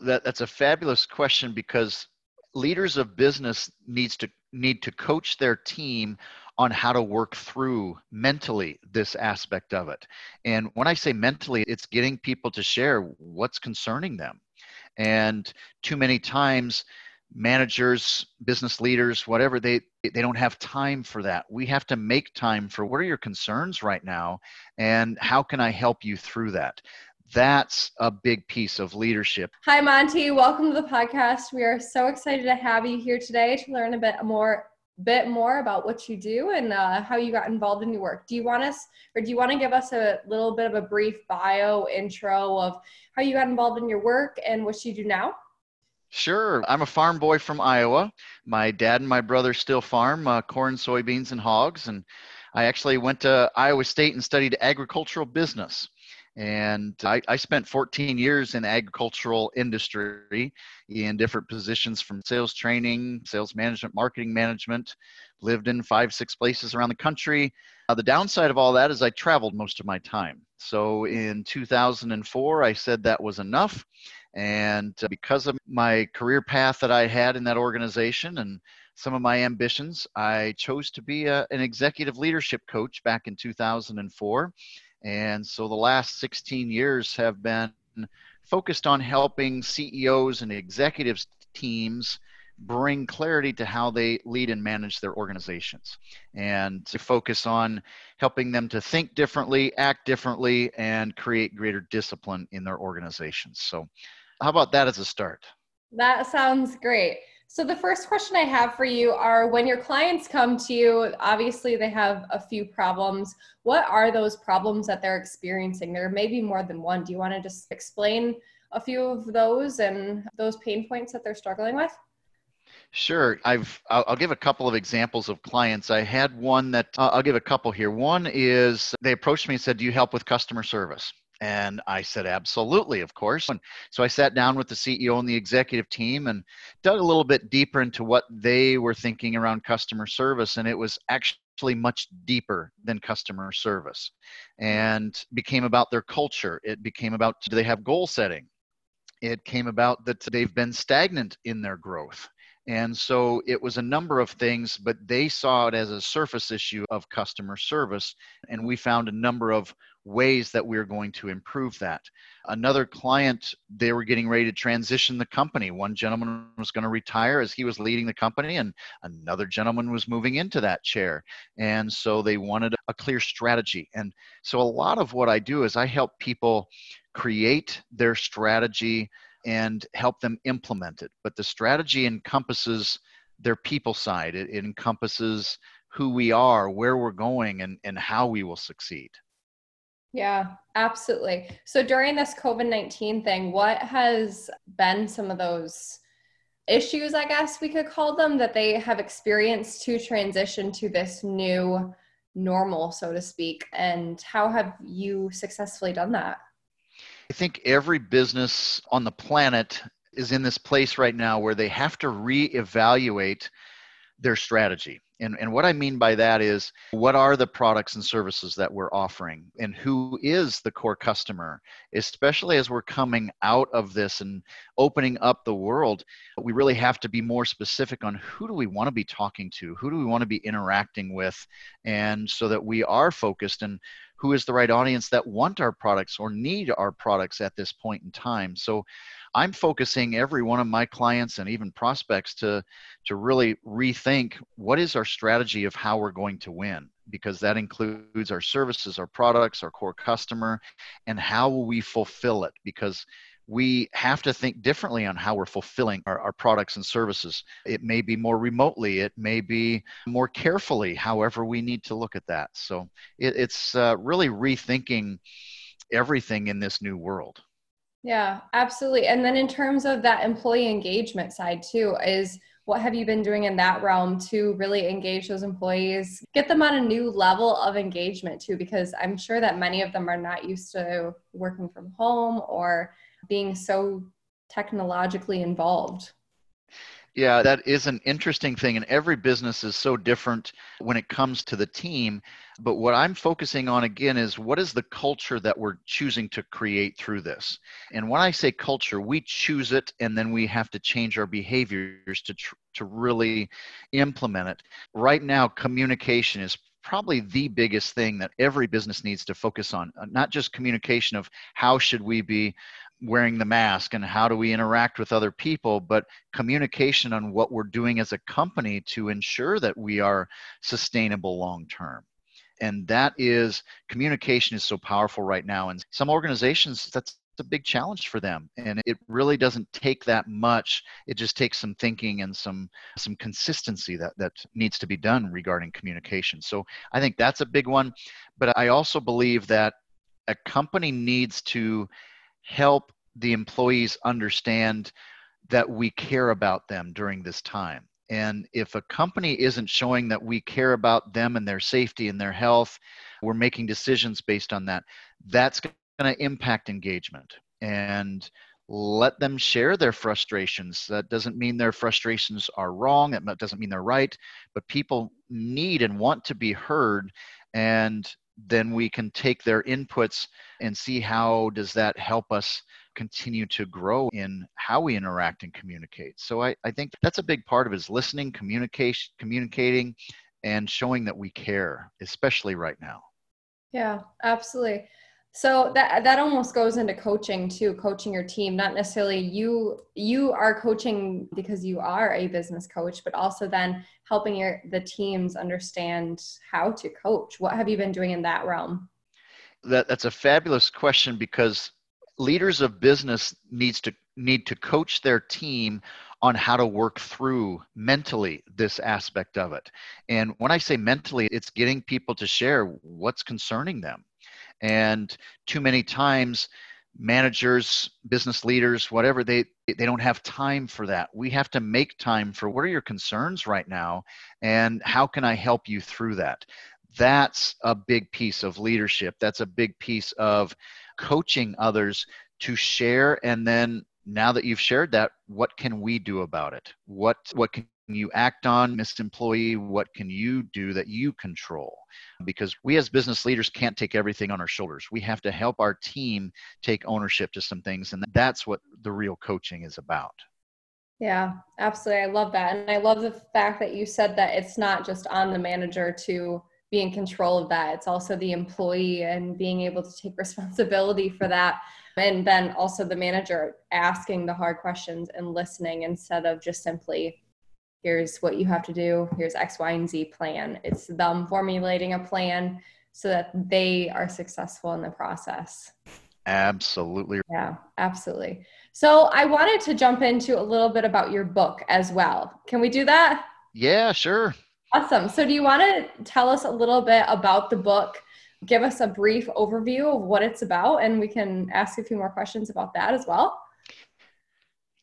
that, that's a fabulous question because leaders of business needs to need to coach their team on how to work through mentally this aspect of it. And when I say mentally, it's getting people to share what's concerning them. And too many times, managers, business leaders, whatever, they they don't have time for that. We have to make time for what are your concerns right now and how can I help you through that? That's a big piece of leadership. Hi Monte, welcome to the podcast. We are so excited to have you here today to learn a bit more bit more about what you do and uh, how you got involved in your work. Do you want us, or do you want to give us a little bit of a brief bio intro of how you got involved in your work and what you do now? Sure. I'm a farm boy from Iowa. My dad and my brother still farm uh, corn, soybeans, and hogs. And I actually went to Iowa State and studied agricultural business. And I, I, spent 14 years in agricultural industry in different positions from sales training, sales management, marketing management, lived in five, six places around the country. Uh, the downside of all that is I traveled most of my time. So in 2004, I said that was enough. And uh, because of my career path that I had in that organization and some of my ambitions, I chose to be a, an executive leadership coach back in 2004 and so the last 16 years have been focused on helping CEOs and executives teams bring clarity to how they lead and manage their organizations and to focus on helping them to think differently, act differently, and create greater discipline in their organizations. So, how about that as a start? That sounds great. So, the first question I have for you are when your clients come to you, obviously they have a few problems. What are those problems that they're experiencing? There may be more than one. Do you want to just explain a few of those and those pain points that they're struggling with? Sure. I've I'll, give a couple of examples of clients. I had one that uh, I'll give a couple here. One is they approached me and said, "Do you help with customer service?" And I said, absolutely, of course. And so I sat down with the CEO and the executive team and dug a little bit deeper into what they were thinking around customer service. And it was actually much deeper than customer service and became about their culture. It became about do they have goal setting? It came about that they've been stagnant in their growth. And so it was a number of things, but they saw it as a surface issue of customer service. And we found a number of ways that we're going to improve that. Another client, they were getting ready to transition the company. One gentleman was going to retire as he was leading the company, and another gentleman was moving into that chair. And so they wanted a clear strategy. And so a lot of what I do is I help people create their strategy and help them implement it. But the strategy encompasses their people side, it, encompasses who we are, where we're going, and, and how we will succeed. Yeah, absolutely. So during this COVID 19 thing, what has been some of those issues, I guess we could call them, that they have experienced to transition to this new normal, so to speak? And how have you successfully done that? I think every business on the planet is in this place right now where they have to reevaluate their strategy. And, and what I mean by that is what are the products and services that we're offering? And who is the core customer, especially as we're coming out of this and opening up the world. We really have to be more specific on who do we want to be talking to, who do we want to be interacting with, and so that we are focused and who is the right audience that want our products or need our products at this point in time. So I'm focusing every one of my clients and even prospects to to really rethink what is our strategy of how we're going to win because that includes our services, our products, our core customer, and how will we fulfill it because we have to think differently on how we're fulfilling our, our, products and services. It may be more remotely, it may be more carefully, however, we need to look at that. So it, it's uh, really rethinking everything in this new world. Yeah, absolutely. And then in terms of that employee engagement side too, is what have you been doing in that realm to really engage those employees, get them on a new level of engagement too? Because I'm sure that many of them are not used to working from home or being so technologically involved. Yeah, that is an interesting thing. And every business is so different when it comes to the team. But what I'm focusing on again is what is the culture that we're choosing to create through this? And when I say culture, we choose it and then we have to change our behaviors to, tr- to really implement it. Right now, communication is probably the biggest thing that every business needs to focus on uh, not just communication of how should we be wearing the mask and how do we interact with other people, but communication on what we're doing as a company to ensure that we are sustainable long term. And that is communication is so powerful right now. And some organizations, that's a big challenge for them and it really doesn't take that much. It just takes some thinking and some some consistency that that needs to be done regarding communication. So i think that's a big one but i also believe that a company needs to help the employees understand that we care about them during this time. And if a company isn't showing that we care about them and their safety and their health, we're making decisions based on that, that's going to impact engagement. And let them share their frustrations. That doesn't mean their frustrations are wrong, that doesn't mean they're right, but people need and want to be heard. And then we can take their inputs and see how does that help us continue to grow in how we interact and communicate so i, I think that's a big part of it is listening communication communicating and showing that we care especially right now yeah absolutely so that that almost goes into coaching too coaching your team not necessarily you you are coaching because you are a business coach but also then helping your the teams understand how to coach. What have you been doing in that realm? That that's a fabulous question because leaders of business needs to need to coach their team on how to work through mentally this aspect of it. And when i say mentally it's getting people to share what's concerning them and too many times managers business leaders whatever they they don't have time for that. We have to make time for what are your concerns right now and how can i help you through that? That's a big piece of leadership. That's a big piece of coaching others to share and then now that you've shared that what can we do about it? What what can you act on miss employee what can you do that you control? Because we as business leaders can't take everything on our shoulders. We have to help our team take ownership to some things and that's what the real coaching is about. Yeah absolutely. I love that. And i love the fact that you said that it's not just on the manager to be in control of that. It's also the employee and being able to take responsibility for that. And then also the manager asking the hard questions and listening instead of just simply, here's what you have to do, here's X, Y, and Z plan. It's them formulating a plan so that they are successful in the process. Absolutely. Yeah, absolutely. So I wanted to jump into a little bit about your book as well. Can we do that? Yeah, sure. Awesome. So, do you want to tell us a little bit about the book? Give us a brief overview of what it's about, and we can ask a few more questions about that as well.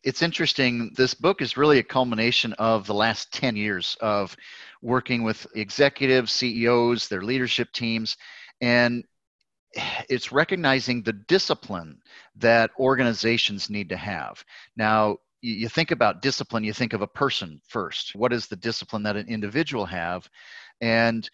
It's interesting. This book is really a culmination of the last 10 years of working with executives, CEOs, their leadership teams, and it's recognizing the discipline that organizations need to have. Now, you think about discipline, you think of a person first. What is the discipline that an individual have? And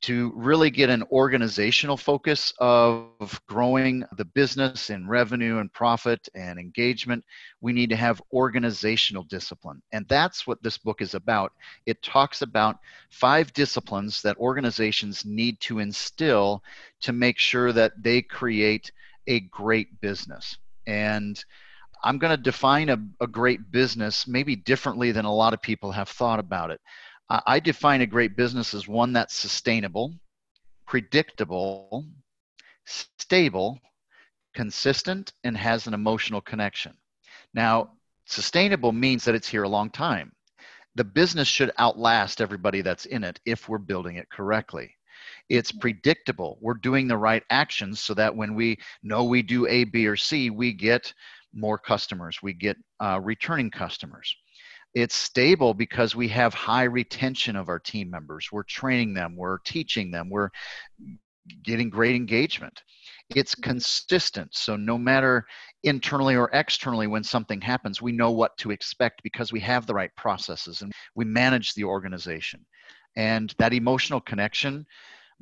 to really get an organizational focus of growing the business and revenue and profit and engagement, we need to have organizational discipline. And that's what this book is about. It talks about five disciplines that organizations need to instill to make sure that they create a great business. And I'm going to define a, a great business maybe differently than a lot of people have thought about it. I, define a great business as one that's sustainable, predictable, stable, consistent, and has an emotional connection. Now, sustainable means that it's here a long time. The business should outlast everybody that's in it if we're building it correctly. It's predictable. We're doing the right actions so that when we know we do A, B, or C, we get more customers, we get uh, returning customers. It's stable because we have high retention of our team members. We're training them, we're teaching them, we're getting great engagement. it's mm-hmm. consistent. So no matter internally or externally when something happens, we know what to expect because we have the right processes and we manage the organization. And that emotional connection,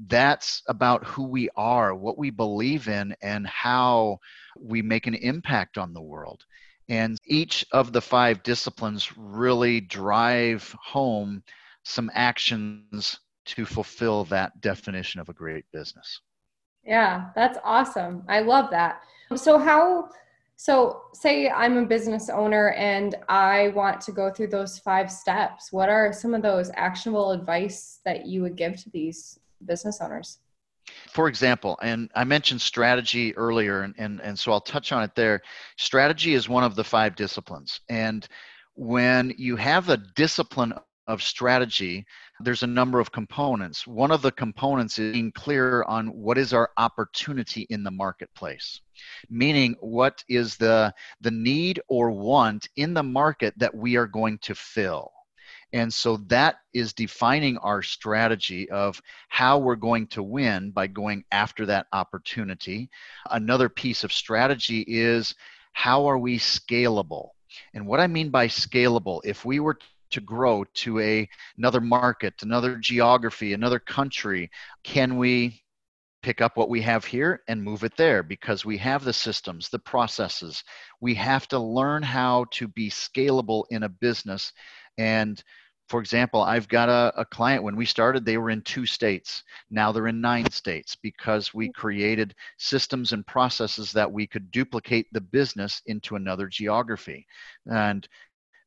that's about who we are, what we believe in, and how we make an impact on the world. And each of the five disciplines really drive home some actions to fulfill that definition of a great business. Yeah, that's awesome. I love that. So, how, so say I'm a business owner and I want to go through those five steps. What are some of those actionable advice that you would give to these business owners? For example, and I mentioned strategy earlier, and, and, and so I'll touch on it there. Strategy is one of the five disciplines. And when you have a discipline of strategy, there's a number of components. One of the components is being clear on what is our opportunity in the marketplace, meaning what is the, the need or want in the market that we are going to fill. And so that is defining our strategy of how we're going to win by going after that opportunity. Another piece of strategy is how are we scalable? And what I mean by scalable, if we were to grow to a another market, another geography, another country, can we pick up what we have here and move it there because we have the systems, the processes. We have to learn how to be scalable in a business. And for example, I've got a, a, client when we started, they were in two states. Now they're in nine states because we created systems and processes that we could duplicate the business into another geography. And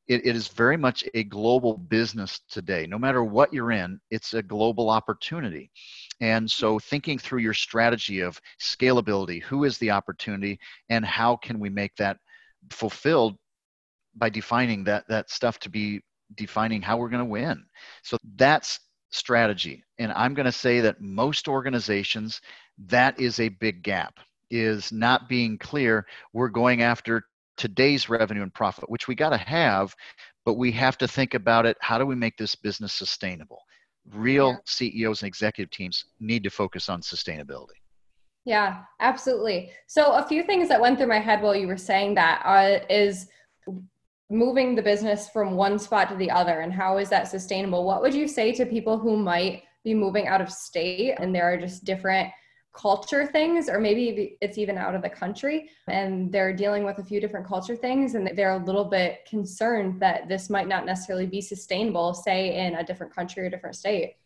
it, it is very much a global business today. No matter what you're in, it's a global opportunity. And so, thinking through your strategy of scalability, who is the opportunity, and how can we make that fulfilled by defining that that stuff to be defining how we're going to win. So that's strategy. And I'm going to say that most organizations, that is a big gap, is not being clear. We're going after today's revenue and profit, which we got to have, but we have to think about it. How do we make this business sustainable? Real yeah. CEOs and executive teams need to focus on sustainability. Yeah, absolutely. So, a few things that went through my head while you were saying that uh, is moving the business from one spot to the other, and how is that sustainable? What would you say to people who might be moving out of state and there are just different culture things or maybe it's even out of the country and they're dealing with a few different culture things and they're a little bit concerned that this might not necessarily be sustainable say in a different country or different state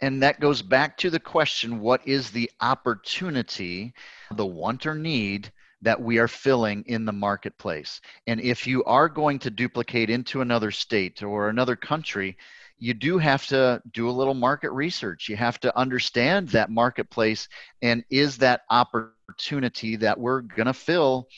and that goes back to the question what is the opportunity the want or need that we are filling in the marketplace and if you are going to duplicate into another state or another country you do have to do a little market research. You have to understand that marketplace and is that opportunity that we're going to fill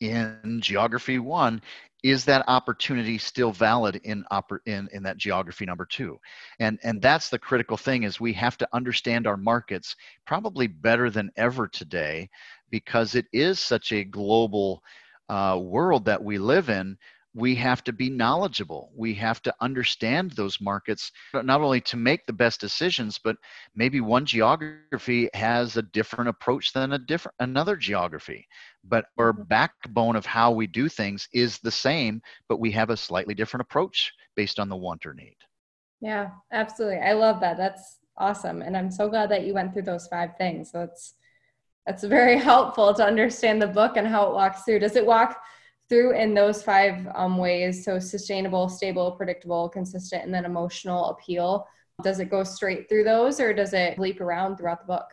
in geography one is that opportunity still valid in, oper- in in that geography number two and and that's the critical thing is we have to understand our markets probably better than ever today because it is such a global uh, world that we live in we have to be knowledgeable. We have to understand those markets, not only to make the best decisions, but maybe one geography has a different approach than a different another geography. But our mm-hmm. backbone of how we do things is the same, but we have a slightly different approach based on the want or need. Yeah, absolutely. I love that. That's awesome. And I'm so glad that you went through those five things. That's that's very helpful to understand the book and how it walks through. Does it walk through in those five um, ways so sustainable stable predictable consistent and then emotional appeal does it go straight through those or does it leap around throughout the book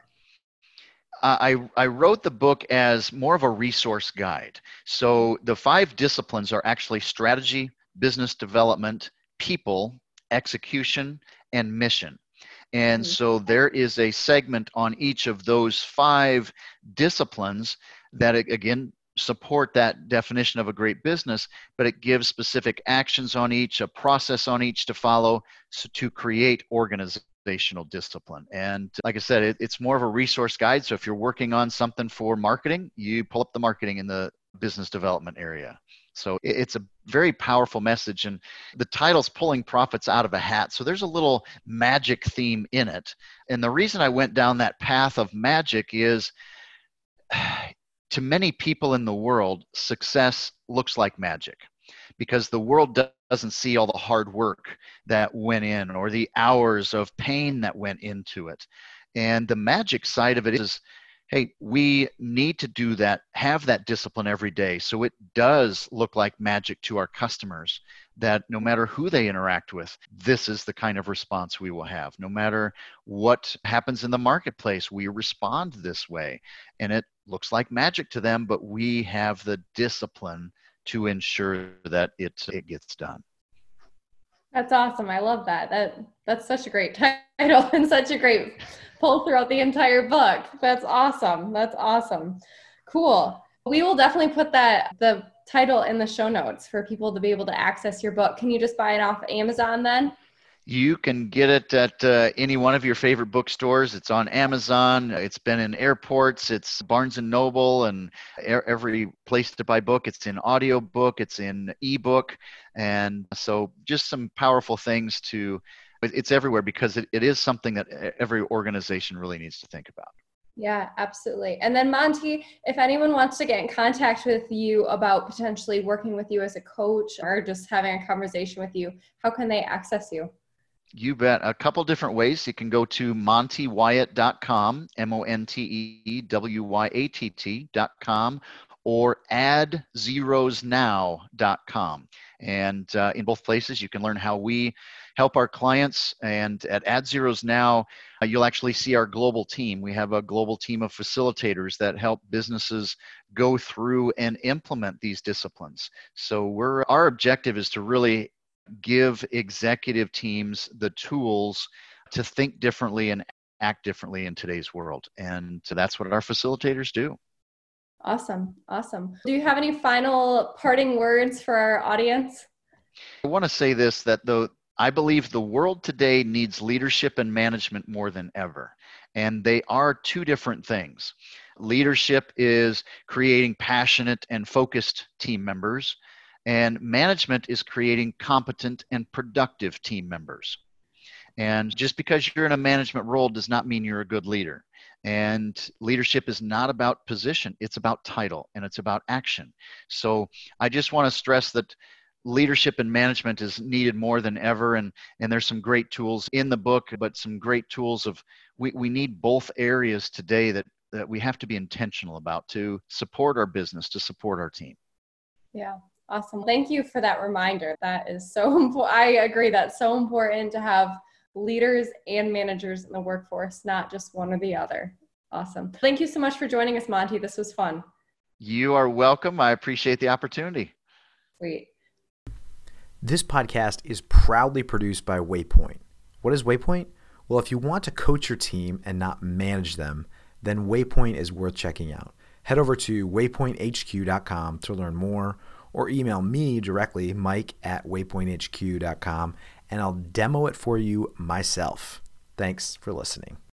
uh, I, I wrote the book as more of a resource guide. So the five disciplines are actually strategy, business development, people, execution, and mission. And mm-hmm. so there is a segment on each of those five disciplines that, again, support that definition of a great business, but it gives specific actions on each, a process on each to follow so to create organizational discipline. And like I said, it, it's more of a resource guide. So if you're working on something for marketing, you pull up the marketing in the business development area. So it's a very powerful message. And the title's pulling profits out of a hat. So there's a little magic theme in it. And the reason I went down that path of magic is to many people in the world, success looks like magic because the world doesn't see all the hard work that went in or the hours of pain that went into it. And the magic side of it is hey, we need to do that, have that discipline every day. So it does look like magic to our customers that no matter who they interact with, this is the kind of response we will have. No matter what happens in the marketplace, we respond this way. And it looks like magic to them, but we have the discipline to ensure that it, it gets done. That's awesome. I love that. That that's such a great title and such a great pull throughout the entire book. That's awesome. That's awesome. Cool. We will definitely put that the title in the show notes for people to be able to access your book. Can you just buy it off Amazon then? You can get it at uh, any one of your favorite bookstores. It's on Amazon. It's been in airports. It's Barnes and Noble and every place to buy book. It's in audiobook. It's in ebook. And so just some powerful things to, it's everywhere because it, it is something that every organization really needs to think about. Yeah, absolutely. And then, Monte, if anyone wants to get in contact with you about potentially working with you as a coach or just having a conversation with you, how can they access you? You bet. A couple different ways. You can go to montewyatt.com, M O N T E W Y A T T.com, or addzeroesnow.com. And uh, in both places, you can learn how we help our clients. And at Add Zeros Now, uh, you'll actually see our global team. We have a global team of facilitators that help businesses go through and implement these disciplines. So we're our objective is to really give executive teams the tools to think differently and act differently in today's world. And that's what our facilitators do. Awesome. Awesome. Do you have any final parting words for our audience? I want to say this that though I believe the world today needs leadership and management more than ever. And they are two different things. Leadership is creating passionate and focused team members, and management is creating competent and productive team members. And just because you're in a management role does not mean you're a good leader. And leadership is not about position, it's about title and it's about action. So I just want to stress that leadership and management is needed more than ever and and there's some great tools in the book but some great tools of we, we need both areas today that that we have to be intentional about to support our business to support our team yeah Awesome. Thank you for that reminder. That is so important. I agree that's so important to have leaders and managers in the workforce, not just one or the other. Awesome. Thank you so much for joining us, Monte. This was fun. You are welcome. I appreciate the opportunity. Sweet. This podcast is proudly produced by Waypoint. What is Waypoint? Well, if you want to coach your team and not manage them, then Waypoint is worth checking out. Head over to waypointhq.com to learn more or email me directly, mike at waypointhq.com, and I'll demo it for you myself. Thanks for listening.